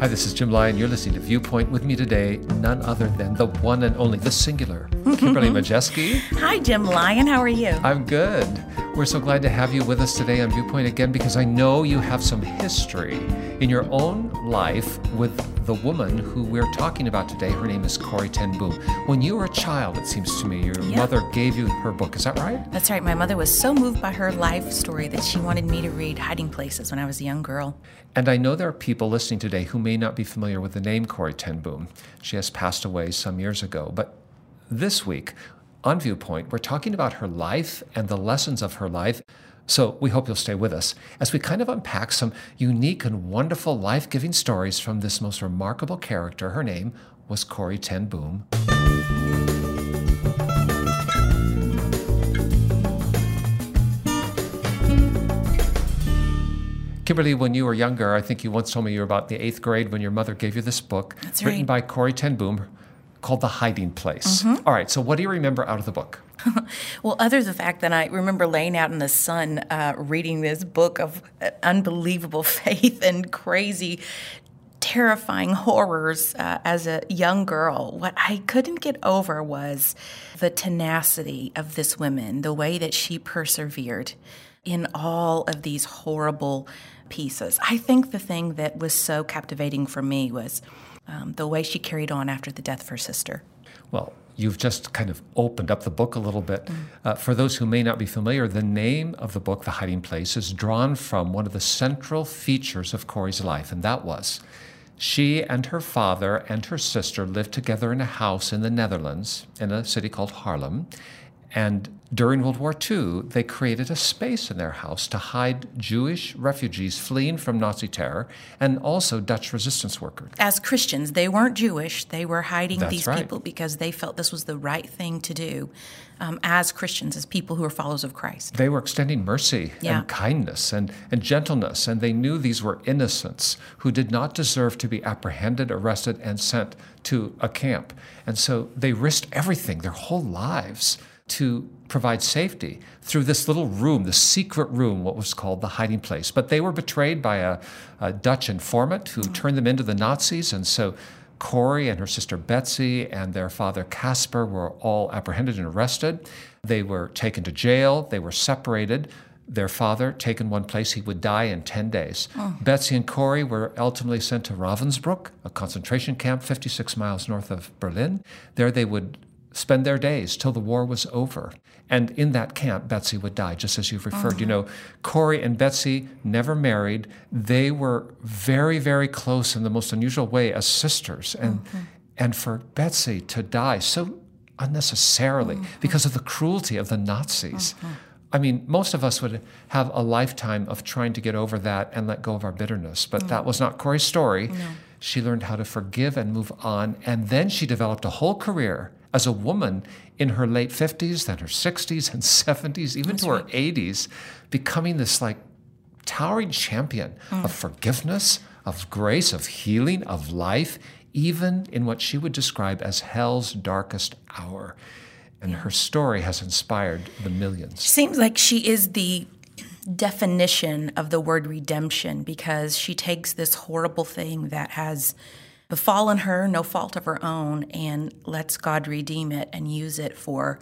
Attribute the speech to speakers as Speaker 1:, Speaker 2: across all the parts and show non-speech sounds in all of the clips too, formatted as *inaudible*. Speaker 1: Hi, this is Jim Lyon. You're listening to Viewpoint. With me today, none other than the one and only, the singular, Kimberly Majeski.
Speaker 2: Hi, Jim Lyon. How are you?
Speaker 1: I'm good. We're so glad to have you with us today on Viewpoint again because I know you have some history in your own life with the woman who we're talking about today. Her name is Corrie Ten Boom. When you were a child, it seems to me, your mother gave you her book. Is that right?
Speaker 2: That's right. My mother was so moved by her life story that she wanted me to read Hiding Places when I was a young girl.
Speaker 1: And I know there are people listening today who may not be familiar with the name Corrie Ten Boom. She has passed away some years ago, but this week on Viewpoint, we're talking about her life and the lessons of her life. So we hope you'll stay with us as we kind of unpack some unique and wonderful life giving stories from this most remarkable character. Her name was Corrie Ten Boom. Kimberly, when you were younger, I think you once told me you were about the eighth grade when your mother gave you this book That's written right. by Corrie Ten Boom called The Hiding Place. Mm-hmm. All right, so what do you remember out of the book?
Speaker 2: *laughs* well, other than the fact that I remember laying out in the sun uh, reading this book of uh, unbelievable *laughs* faith and crazy terrifying horrors uh, as a young girl, what I couldn't get over was the tenacity of this woman, the way that she persevered in all of these horrible pieces. I think the thing that was so captivating for me was um, the way she carried on after the death of her sister.
Speaker 1: Well, you've just kind of opened up the book a little bit. Mm. Uh, for those who may not be familiar, the name of the book, The Hiding Place, is drawn from one of the central features of Corrie's life, and that was she and her father and her sister lived together in a house in the Netherlands in a city called Haarlem. And during World War II, they created a space in their house to hide Jewish refugees fleeing from Nazi terror and also Dutch resistance workers.
Speaker 2: As Christians, they weren't Jewish. They were hiding That's these right. people because they felt this was the right thing to do um, as Christians, as people who are followers of Christ.
Speaker 1: They were extending mercy yeah. and kindness and, and gentleness, and they knew these were innocents who did not deserve to be apprehended, arrested, and sent to a camp. And so they risked everything, their whole lives, to provide safety through this little room, the secret room, what was called the hiding place. But they were betrayed by a, a Dutch informant who oh. turned them into the Nazis. And so Corrie and her sister Betsie and their father Casper were all apprehended and arrested. They were taken to jail, they were separated. Their father taken one place, he would die in 10 days. Oh. Betsie and Corrie were ultimately sent to Ravensbrück, a concentration camp 56 miles north of Berlin. There they would spend their days till the war was over. And in that camp, Betsie would die, just as you've referred. You uh-huh. know, Corrie and Betsie never married. They were very, very close in the most unusual way as sisters. And mm-hmm. and for Betsie to die so unnecessarily mm-hmm. because of the cruelty of the Nazis. Mm-hmm. I mean, most of us would have a lifetime of trying to get over that and let go of our bitterness, but that was not Corrie's story. No. She learned how to forgive and move on, and then she developed a whole career as a woman in her late 50s, then her 60s and 70s, *laughs* even That's to right. her 80s, becoming this like towering champion mm. of forgiveness, of grace, of healing, of life, even in what she would describe as hell's darkest hour. And her story has inspired the millions. She
Speaker 2: seems like she is the definition of the word redemption because she takes this horrible thing that has befallen her, no fault of her own, and lets God redeem it and use it for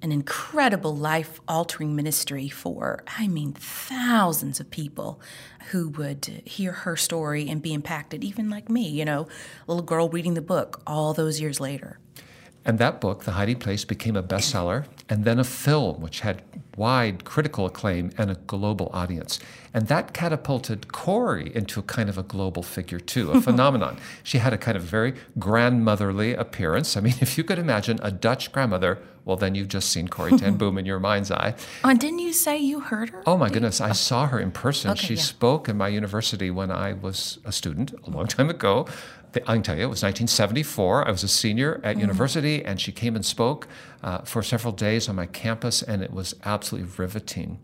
Speaker 2: an incredible life altering ministry for, I mean, thousands of people who would hear her story and be impacted, even like me, you know, little girl reading the book all those years later.
Speaker 1: And that book, The Hiding Place, became a bestseller and then a film, which had wide critical acclaim and a global audience. And that catapulted Corrie into a kind of a global figure, too, a *laughs* phenomenon. She had a kind of very grandmotherly appearance. I mean, if you could imagine a Dutch grandmother, well, then you've just seen Corrie Ten *laughs* Boom in your mind's eye.
Speaker 2: Oh, and uh, didn't you say you heard her? Oh,
Speaker 1: my Did goodness. You? I oh. saw her in person. Okay, she yeah. spoke in my university when I was a student a long time ago. I can tell you, it was 1974. I was a senior at mm. university, and she came and spoke uh, for several days on my campus, and it was absolutely riveting.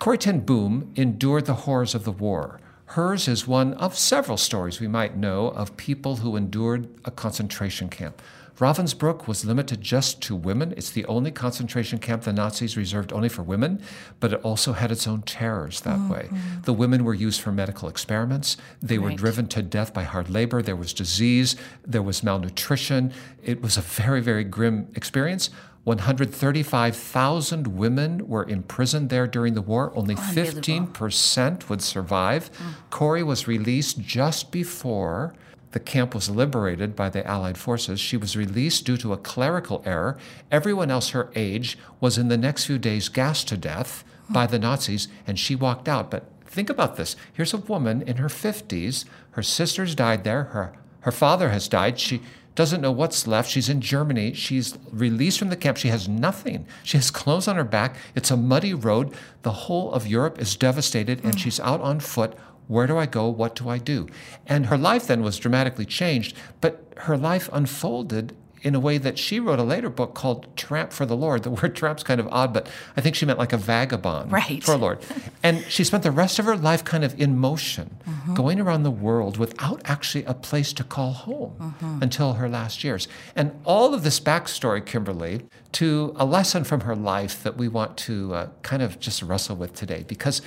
Speaker 1: Mm. Ten Boom endured the horrors of the war. Hers is one of several stories we might know of people who endured a concentration camp. Ravensbrück was limited just to women. It's the only concentration camp the Nazis reserved only for women, but it also had its own terrors that mm-hmm. way. The women were used for medical experiments. They right. were driven to death by hard labor. There was disease. There was malnutrition. It was a very, very grim experience. 135,000 women were imprisoned there during the war. Only 15% would survive. Mm. Corrie was released just before the camp was liberated by the Allied forces. She was released due to a clerical error. Everyone else her age was in the next few days gassed to death by the Nazis, and she walked out. But think about this here's a woman in her 50s. Her sister's died there, her, her father has died. She doesn't know what's left. She's in Germany. She's released from the camp. She has nothing. She has clothes on her back. It's a muddy road. The whole of Europe is devastated, mm. and she's out on foot where do I go? What do I do? And her life then was dramatically changed, but her life unfolded in a way that she wrote a later book called Tramp for the Lord. The *laughs* word tramp's kind of odd, but I think she meant like a vagabond right. for the Lord. and she spent the rest of her life kind of in motion, mm-hmm. going around the world without actually a place to call home mm-hmm. until her last years. And all of this backstory, Kimberly, to a lesson from her life that we want to uh, kind of just wrestle with today because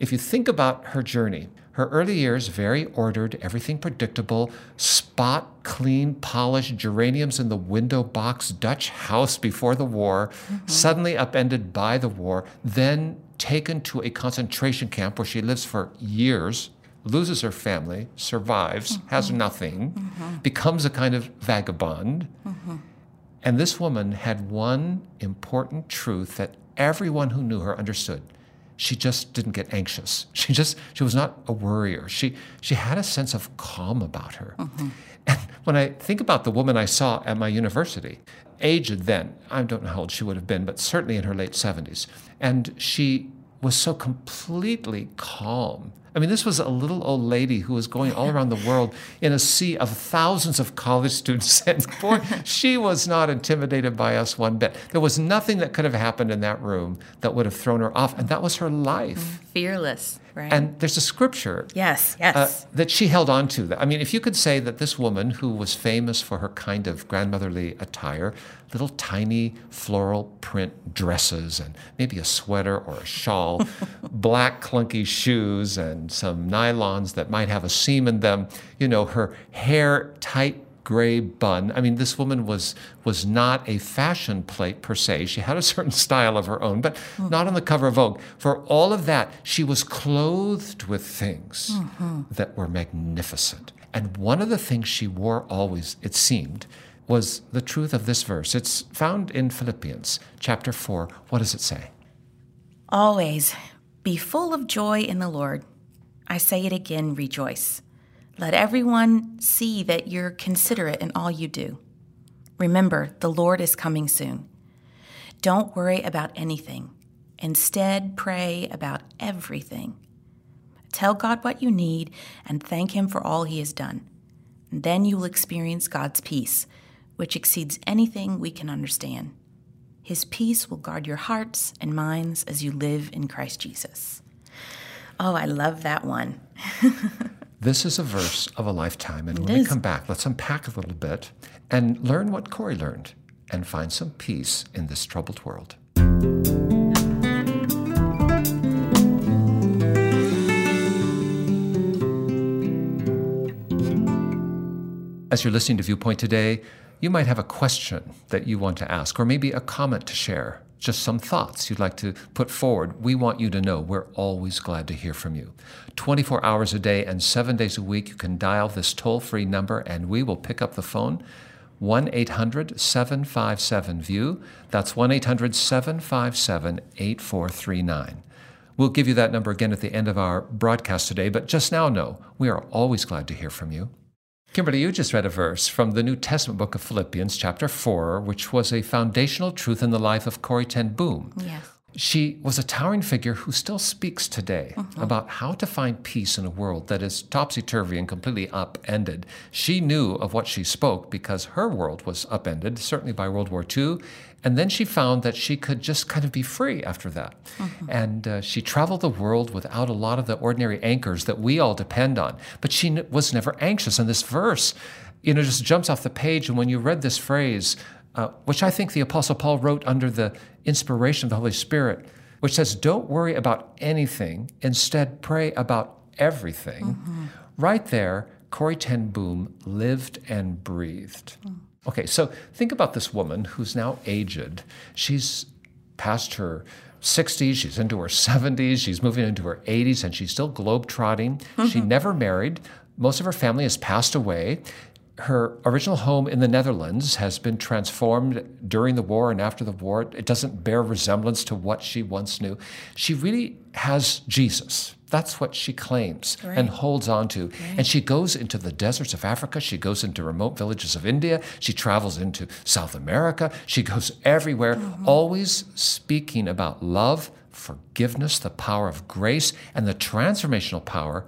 Speaker 1: if you think about her journey, her early years, very ordered, everything predictable, spot clean, polished geraniums in the window box Dutch house before the war, mm-hmm. suddenly upended by the war, then taken to a concentration camp where she lives for years, loses her family, survives, mm-hmm. has nothing, mm-hmm. becomes a kind of vagabond. Mm-hmm. And this woman had one important truth that everyone who knew her understood she just didn't get anxious. She just she was not a worrier. She she had a sense of calm about her. Mm-hmm. And when I think about the woman I saw at my university, aged then, I don't know how old she would have been, but certainly in her late 70s, and she was so completely calm I mean, this was a little old lady who was going all around the world in a sea of thousands of college students. *laughs* And boy, she was not intimidated by us one bit. There was nothing that could have happened in that room that would have thrown her off. And that was her life. Mm,
Speaker 2: fearless. Right.
Speaker 1: And there's a scripture. Yes, yes. Uh, that she held on to. I mean, if you could say that this woman who was famous for her kind of grandmotherly attire, little tiny floral print dresses and maybe a sweater or a shawl, *laughs* black clunky shoes and some nylons that might have a seam in them. You know, her hair tight gray bun. I mean, this woman was was not a fashion plate per se. She had a *laughs* certain style of her own, but mm. not on the cover of Vogue. For all of that, she was clothed with things mm-hmm. that were magnificent. And one of the things she wore always, it seemed, was the truth of this verse. It's found in Philippians chapter 4. What does it say?
Speaker 2: Always be full of joy in the Lord. I say it again rejoice. Let everyone see that you're considerate in all you do. Remember, the Lord is coming soon. Don't worry about anything. Instead, pray about everything. Tell God what you need and thank Him for all He has done. then you will experience God's peace, which exceeds anything we can understand. His peace will guard your hearts and minds as you live in Christ Jesus. Oh, I love that one. *laughs*
Speaker 1: this is a verse of a lifetime. And it when is. we come back, let's unpack a little bit and learn what Corrie learned and find some peace in this troubled world. As you're listening to Viewpoint today, you might have a question that you want to ask, or maybe a comment to share just some thoughts you'd like to put forward, we want you to know we're always glad to hear from you. 24 hours a day and seven days a week, you can dial this toll free number and we will pick up the phone. 1 800 757 VIEW. That's 1 800 757 8439. We'll give you that number again at the end of our broadcast today, but just now know we are always glad to hear from you. Kimberly, you just read a verse from the New Testament book of Philippians, chapter 4, which was a foundational truth in the life of Corrie Ten Boom. Yes. She was a towering figure who still speaks today uh-huh. about how to find peace in a world that is topsy turvy and completely upended. She knew of what she spoke because her world was upended, certainly by World War II. And then she found that she could just kind of be free after that. Uh-huh. And uh, she traveled the world without a lot of the ordinary anchors that we all depend on. But she n- was never anxious. And this verse, you know, just jumps off the page. And when you read this phrase, uh, which I think the Apostle Paul wrote under the inspiration of the Holy Spirit, which says, Don't worry about anything, instead, pray about everything. Mm-hmm. Right there, Corrie Ten Boom lived and breathed. Mm. Okay, so think about this woman who's now aged. She's past her 60s, she's into her 70s, she's moving into her 80s, and she's still globetrotting. Mm-hmm. She never married. Most of her family has passed away her original home in the Netherlands has been transformed during the war and after the war. It doesn't bear resemblance to what she once knew. She really has Jesus. That's what she claims right. and holds on to. Right. And she goes into the deserts of Africa. She goes into remote villages of India. She travels into South America. She goes everywhere, mm-hmm. always speaking about love, forgiveness, the power of grace, and the transformational power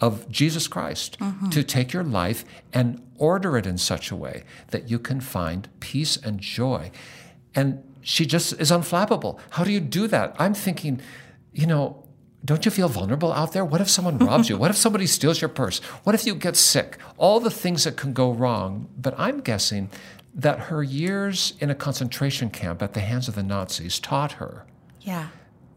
Speaker 1: of Jesus Christ, mm-hmm. to take your life and order it in such a way that you can find peace and joy. And she just is unflappable. How do you do that? I'm thinking, you know, don't you feel vulnerable out there? What if someone robs you? What if somebody steals your purse? What if you get sick? All the things that can go wrong. But I'm guessing that her years in a concentration camp at the hands of the Nazis taught her yeah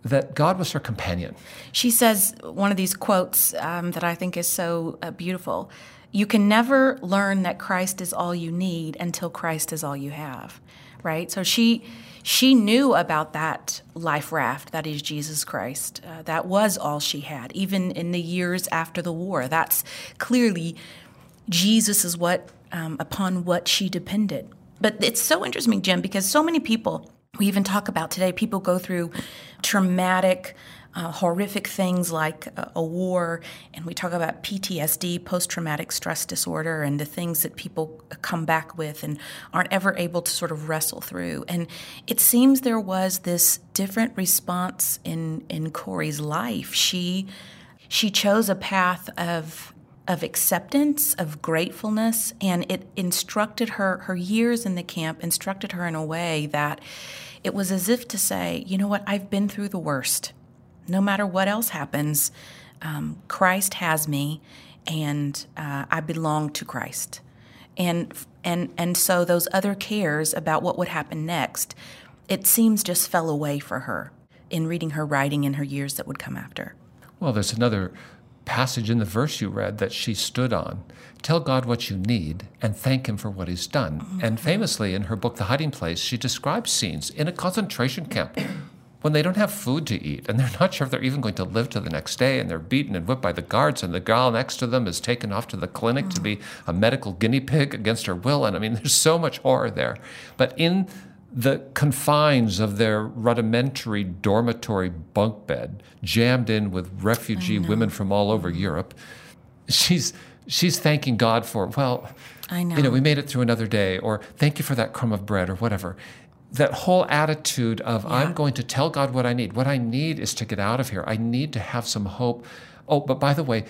Speaker 1: that God was her companion.
Speaker 2: She says one of these quotes um, that I think is so uh, beautiful You can never learn that Christ is all you need until Christ is all you have, right? So she. She knew about that life raft that is Jesus Christ. Uh, that was all she had, even in the years after the war. That's clearly Jesus is what um, upon what she depended. But it's so interesting, Jim, because so many people we even talk about today people go through traumatic uh, horrific things like a, a war and we talk about ptsd post-traumatic stress disorder and the things that people uh, come back with and aren't ever able to sort of wrestle through and it seems there was this different response in in corrie's life she she chose a path of of acceptance, of gratefulness, and it instructed her, her years in the camp instructed her in a way that it was as if to say, you know what, I've been through the worst. No matter what else happens, um, Christ has me, and uh, I belong to Christ. And, and, and so those other cares about what would happen next, it seems just fell away for her in reading her writing in her years that would come after.
Speaker 1: Well, there's another passage in the verse you read that she stood on. Tell God what you need and thank Him for what He's done. Mm-hmm. And famously, in her book, The Hiding Place, she describes scenes in a concentration camp when they don't have food to eat and they're not sure if they're even going to live to the next day and they're beaten and whipped by the guards and the girl next to them is taken off to the clinic mm-hmm. to be oh. a medical guinea pig against her will and i mean there's so much horror there but in the confines of their rudimentary dormitory bunk bed, jammed in with refugee women from all over mm-hmm. Europe. She's she's thanking God for well, I know. You know, we made it through another day, or thank you for that crumb of bread, or whatever. That whole attitude of yeah. I'm going to tell God what I need. What I need is to get out of here. I need to have some hope. Oh, but by the way,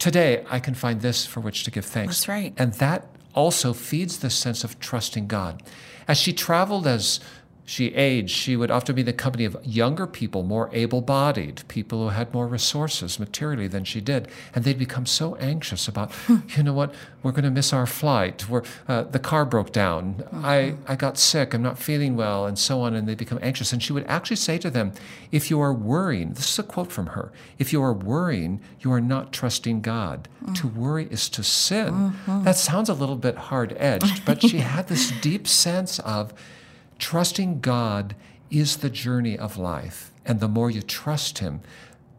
Speaker 1: today I can find this for which to give thanks.
Speaker 2: That's right.
Speaker 1: And that also feeds the sense of trusting God. As she traveled as she aged, she would often be in the company of younger people, more able bodied, people who had more resources materially than she did. And they'd become so anxious about, hmm. you know what, we're going to miss our flight. We're, uh, the car broke down. Mm-hmm. I, I got sick. I'm not feeling well, and so on. And they become anxious. And she would actually say to them, if you are worrying, this is a quote from her if you are worrying, you are not trusting God. Mm-hmm. To worry is to sin. Mm-hmm. That sounds a little bit hard edged, but she had this deep sense of, Trusting God is the journey of life. And the more you trust Him,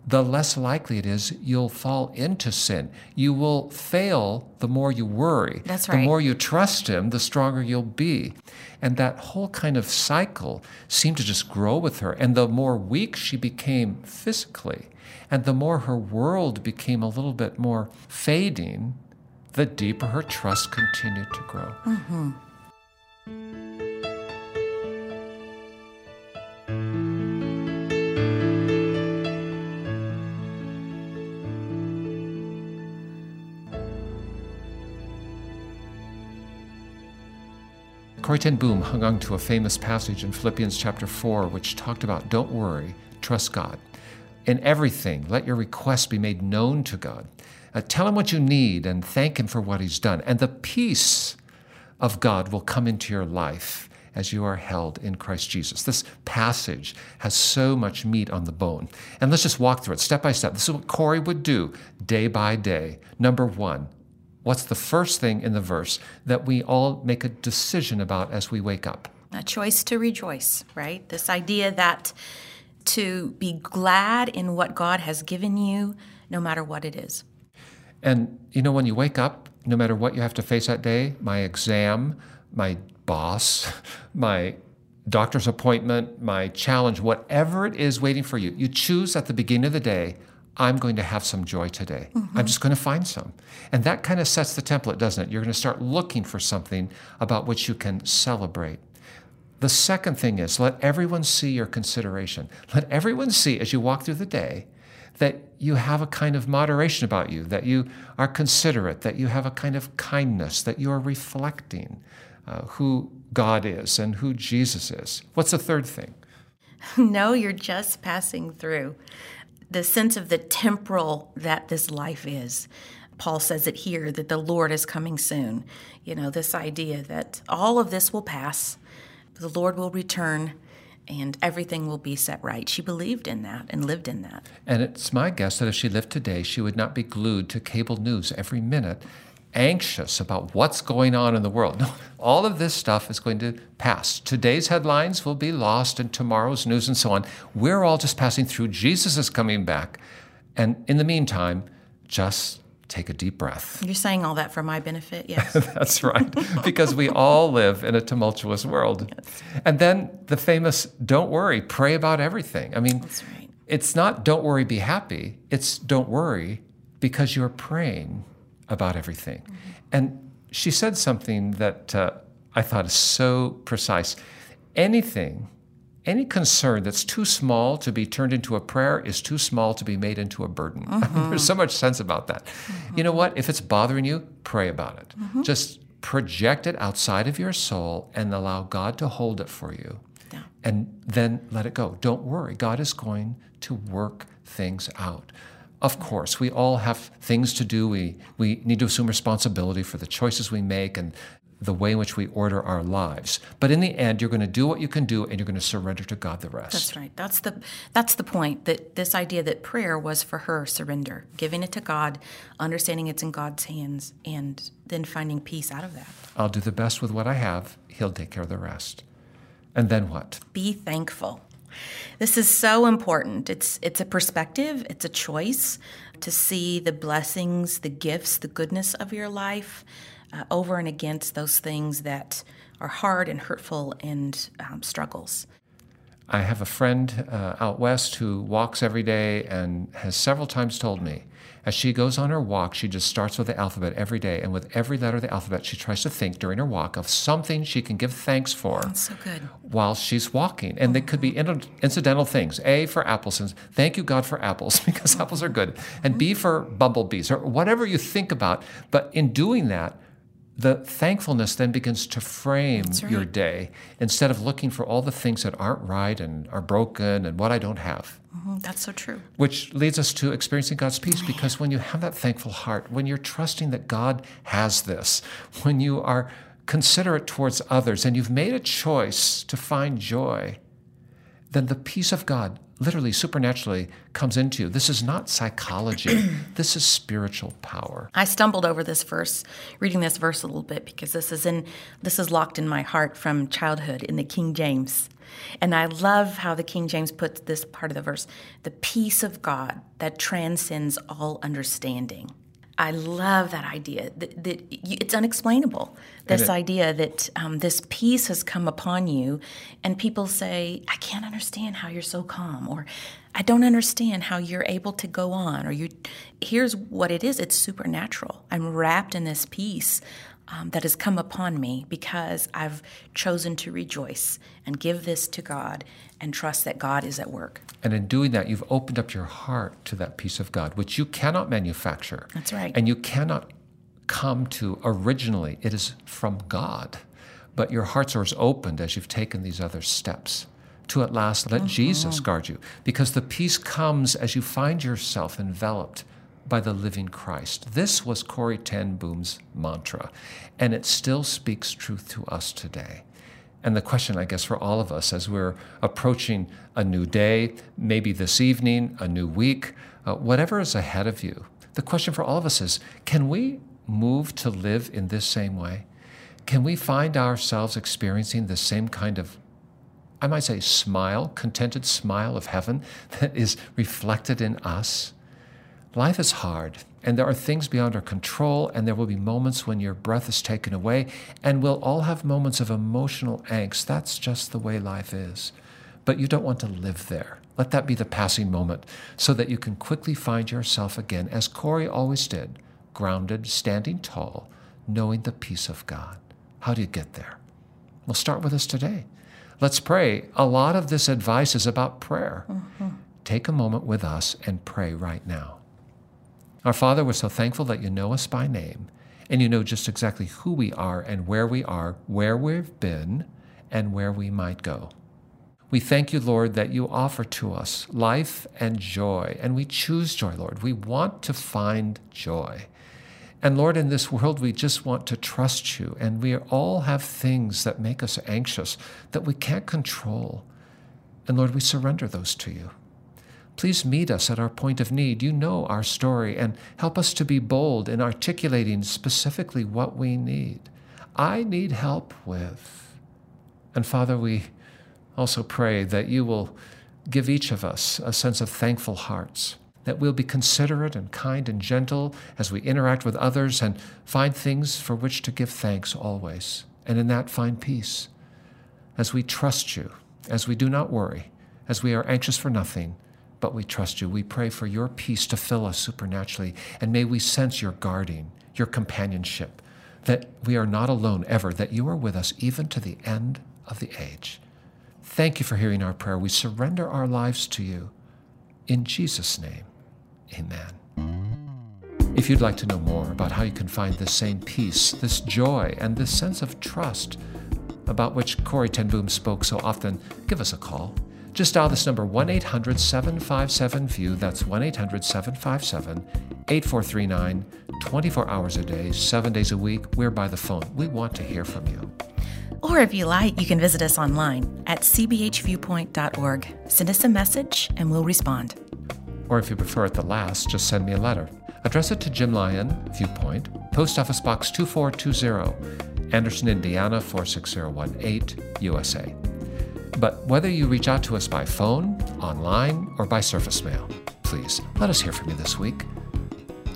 Speaker 1: the less likely it is you'll fall into sin. You will fail the more you worry. That's right. The more you trust Him, the stronger you'll be. And that whole kind of cycle seemed to just grow with her. And the more weak she became physically, and the more her world became a little bit more fading, the deeper her trust continued to grow. Mm-hmm. Corrie Ten Boom hung on to a famous passage in Philippians chapter 4, which talked about don't worry, trust God. In everything, let your requests be made known to God. Uh, tell him what you need and thank him for what he's done. And the peace of God will come into your life as you are held in Christ Jesus. This passage has so much meat on the bone. And let's just walk through it step by step. This is what Corrie would do day by day. Number one, What's the first thing in the verse that we all make a decision about as we wake up?
Speaker 2: A choice to rejoice, right? This idea that to be glad in what God has given you, no matter what it is.
Speaker 1: And you know, when you wake up, no matter what you have to face that day my exam, my boss, *laughs* my doctor's appointment, my challenge, whatever it is waiting for you, you choose at the beginning of the day I'm going to have some joy today. Mm-hmm. I'm just going to find some. And that kind of sets the template, doesn't it? You're going to start looking for something about which you can celebrate. The second thing is let everyone see your consideration. Let everyone see as you walk through the day that you have a kind of moderation about you, that you are considerate, that you have a kind of kindness, that you are reflecting uh, who God is and who Jesus is. What's the third thing? *laughs*
Speaker 2: No, you're just passing through the sense of the temporal that this life is. Paul says it here that the Lord is coming soon. You know, this idea that all of this will pass, the Lord will return, and everything will be set right. She believed in that and lived in that.
Speaker 1: And it's my guess that if she lived today, she would not be glued to cable news every minute anxious about what's going on in the world. No, all of this stuff is going to pass. Today's headlines will be lost in tomorrow's news and so on. We're all just passing through. Jesus is coming back. And in the meantime, just take a deep breath.
Speaker 2: You're saying all that for my benefit, *laughs* yes.
Speaker 1: That's right, because we all live in a tumultuous world. Yes. And then the famous don't worry, pray about everything. I mean, right. it's not don't worry, be happy, it's don't worry because you're praying about everything. Mm-hmm. And she said something that uh, I thought is so precise. Anything, any concern that's too small to be turned into a prayer is too small to be made into a burden. Mm-hmm. *laughs* There's so much sense about that. Mm-hmm. You know what? If it's bothering you, pray about it. Just project it outside of your soul and allow God to hold it for you. Yeah. And then let it go. Don't worry. God is going to work things out. Of course, we all have things to do. We, we need to assume responsibility for the choices we make and the way in which we order our lives. But in the end, you're going to do what you can do and you're going to surrender to God the rest.
Speaker 2: That's right. That's the that's the point that this idea that prayer was for her surrender, giving it to God, understanding it's in God's hands and then finding peace out of that.
Speaker 1: I'll do the best with what I have. He'll take care of the rest. And then what?
Speaker 2: Be thankful. This is so important. It's it's a perspective, it's a choice to see the blessings, the gifts, the goodness of your life uh, over and against those things that are hard and hurtful and um, struggles.
Speaker 1: I have a friend uh, out west who walks every day and has several times told me as she goes on her walk, she just starts with the alphabet every day. And with every letter of the alphabet, she tries to think during her walk of something she can give thanks for That's so good. while she's walking. And they could be incidental things. A for apples. Thank you, God, for apples *laughs* because apples are good. And B for bumblebees or whatever you think about. But in doing that, the thankfulness then begins to frame right. your day instead of looking for all the things that aren't right and are broken and what I don't have.
Speaker 2: Mm-hmm. That's so true.
Speaker 1: Which leads us to experiencing God's peace oh, because when you have that thankful heart, when you're trusting that God has this, when you are considerate towards others and you've made a choice to find joy, then the peace of God literally supernaturally comes into you. This is not psychology. *clears throat* this is spiritual power.
Speaker 2: I stumbled over this verse, reading this verse a little bit because this is in this is locked in my heart from childhood in the King James. And I love how the King James puts this part of the verse the peace of God that transcends all understanding. I love that idea. That, that it's unexplainable. This it, idea that um, this peace has come upon you, and people say, "I can't understand how you're so calm," or "I don't understand how you're able to go on," or "You." Here's what it is. It's supernatural. I'm wrapped in this peace um, that has come upon me because I've chosen to rejoice and give this to God and trust that God is at work.
Speaker 1: And in doing that, you've opened up your heart to that peace of God, which you cannot manufacture. That's right. And you cannot come to originally. It is from God. But your hearts are as opened as you've taken these other steps to at last let mm-hmm. Jesus guard you. Because the peace comes as you find yourself enveloped by the living Christ. This was Corrie Ten Boom's mantra, and it still speaks truth to us today. And the question, I guess, for all of us as we're approaching a new day, maybe this evening, a new week, uh, whatever is ahead of you, the question for all of us is can we move to live in this same way? Can we find ourselves experiencing the same kind of I might say, smile, contented smile of heaven *laughs* that is reflected in us? Life is hard, and there are things beyond our control, and there will be moments when your breath is taken away, and we'll all have moments of emotional angst. That's just the way life is. But you don't want to live there. Let that be the passing moment so that you can quickly find yourself again, as Corrie always did, grounded, standing tall, knowing the peace of God. How do you get there? Well, start with us today. Let's pray. A lot of this advice is about prayer. Mm-hmm. Take a moment with us and pray right now. Our Father, we're so thankful that you know us by name and you know just exactly who we are and where we are, where we've been, and where we might go. We thank you, Lord, that you offer to us life and joy, and we choose joy, Lord. We want to find joy. And Lord, in this world, we just want to trust you, and we all have things that make us anxious that we can't control. And Lord, we surrender those to you. Please meet us at our point of need. You know our story and help us to be bold in articulating specifically what we need. I need help with. And Father, we also pray that you will give each of us a sense of thankful hearts, that we'll be considerate and kind and gentle as we interact with others and find things for which to give thanks always, and in that find peace. As we trust you, as we do not worry, as we are anxious for nothing, but we trust you. We pray for your peace to fill us supernaturally, and may we sense your guarding, your companionship, that we are not alone ever, that you are with us even to the end of the age. Thank you for hearing our prayer. We surrender our lives to you. In Jesus' name, amen. If you'd like to know more about how you can find this same peace, this joy, and this sense of trust about which Corrie Ten Boom spoke so often, give us a call. Just dial this number 1 800 757 VIEW. That's 1 800 757 8439, 24 hours a day, 7 days a week. We're by the phone. We want to hear from you.
Speaker 2: Or if you like, you can visit us online at cbhviewpoint.org. Send us a message and we'll respond.
Speaker 1: Or if you prefer at the last, just send me a letter. Address it to Jim Lyon, Viewpoint, Post Office Box 2420, Anderson, Indiana 46018, USA. But whether you reach out to us by phone, online, or by surface mail, please let us hear from you this week.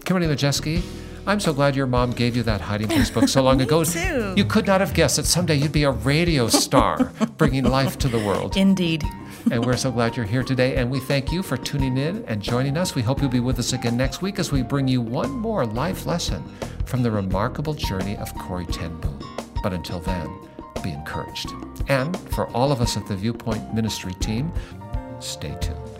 Speaker 1: Kimberly Majeski, I'm so glad your mom gave you that hiding place book so *laughs* long ago. Too. You could not have guessed that someday you'd be a radio star *laughs* bringing life to the world.
Speaker 2: Indeed.
Speaker 1: and we're so glad you're here today. And we thank you for tuning in and joining us. We hope you'll be with us again next week as we bring you one more life lesson from the remarkable journey of Corrie Ten Boom. But until then, be encouraged. And for all of us at the Viewpoint Ministry team, stay tuned.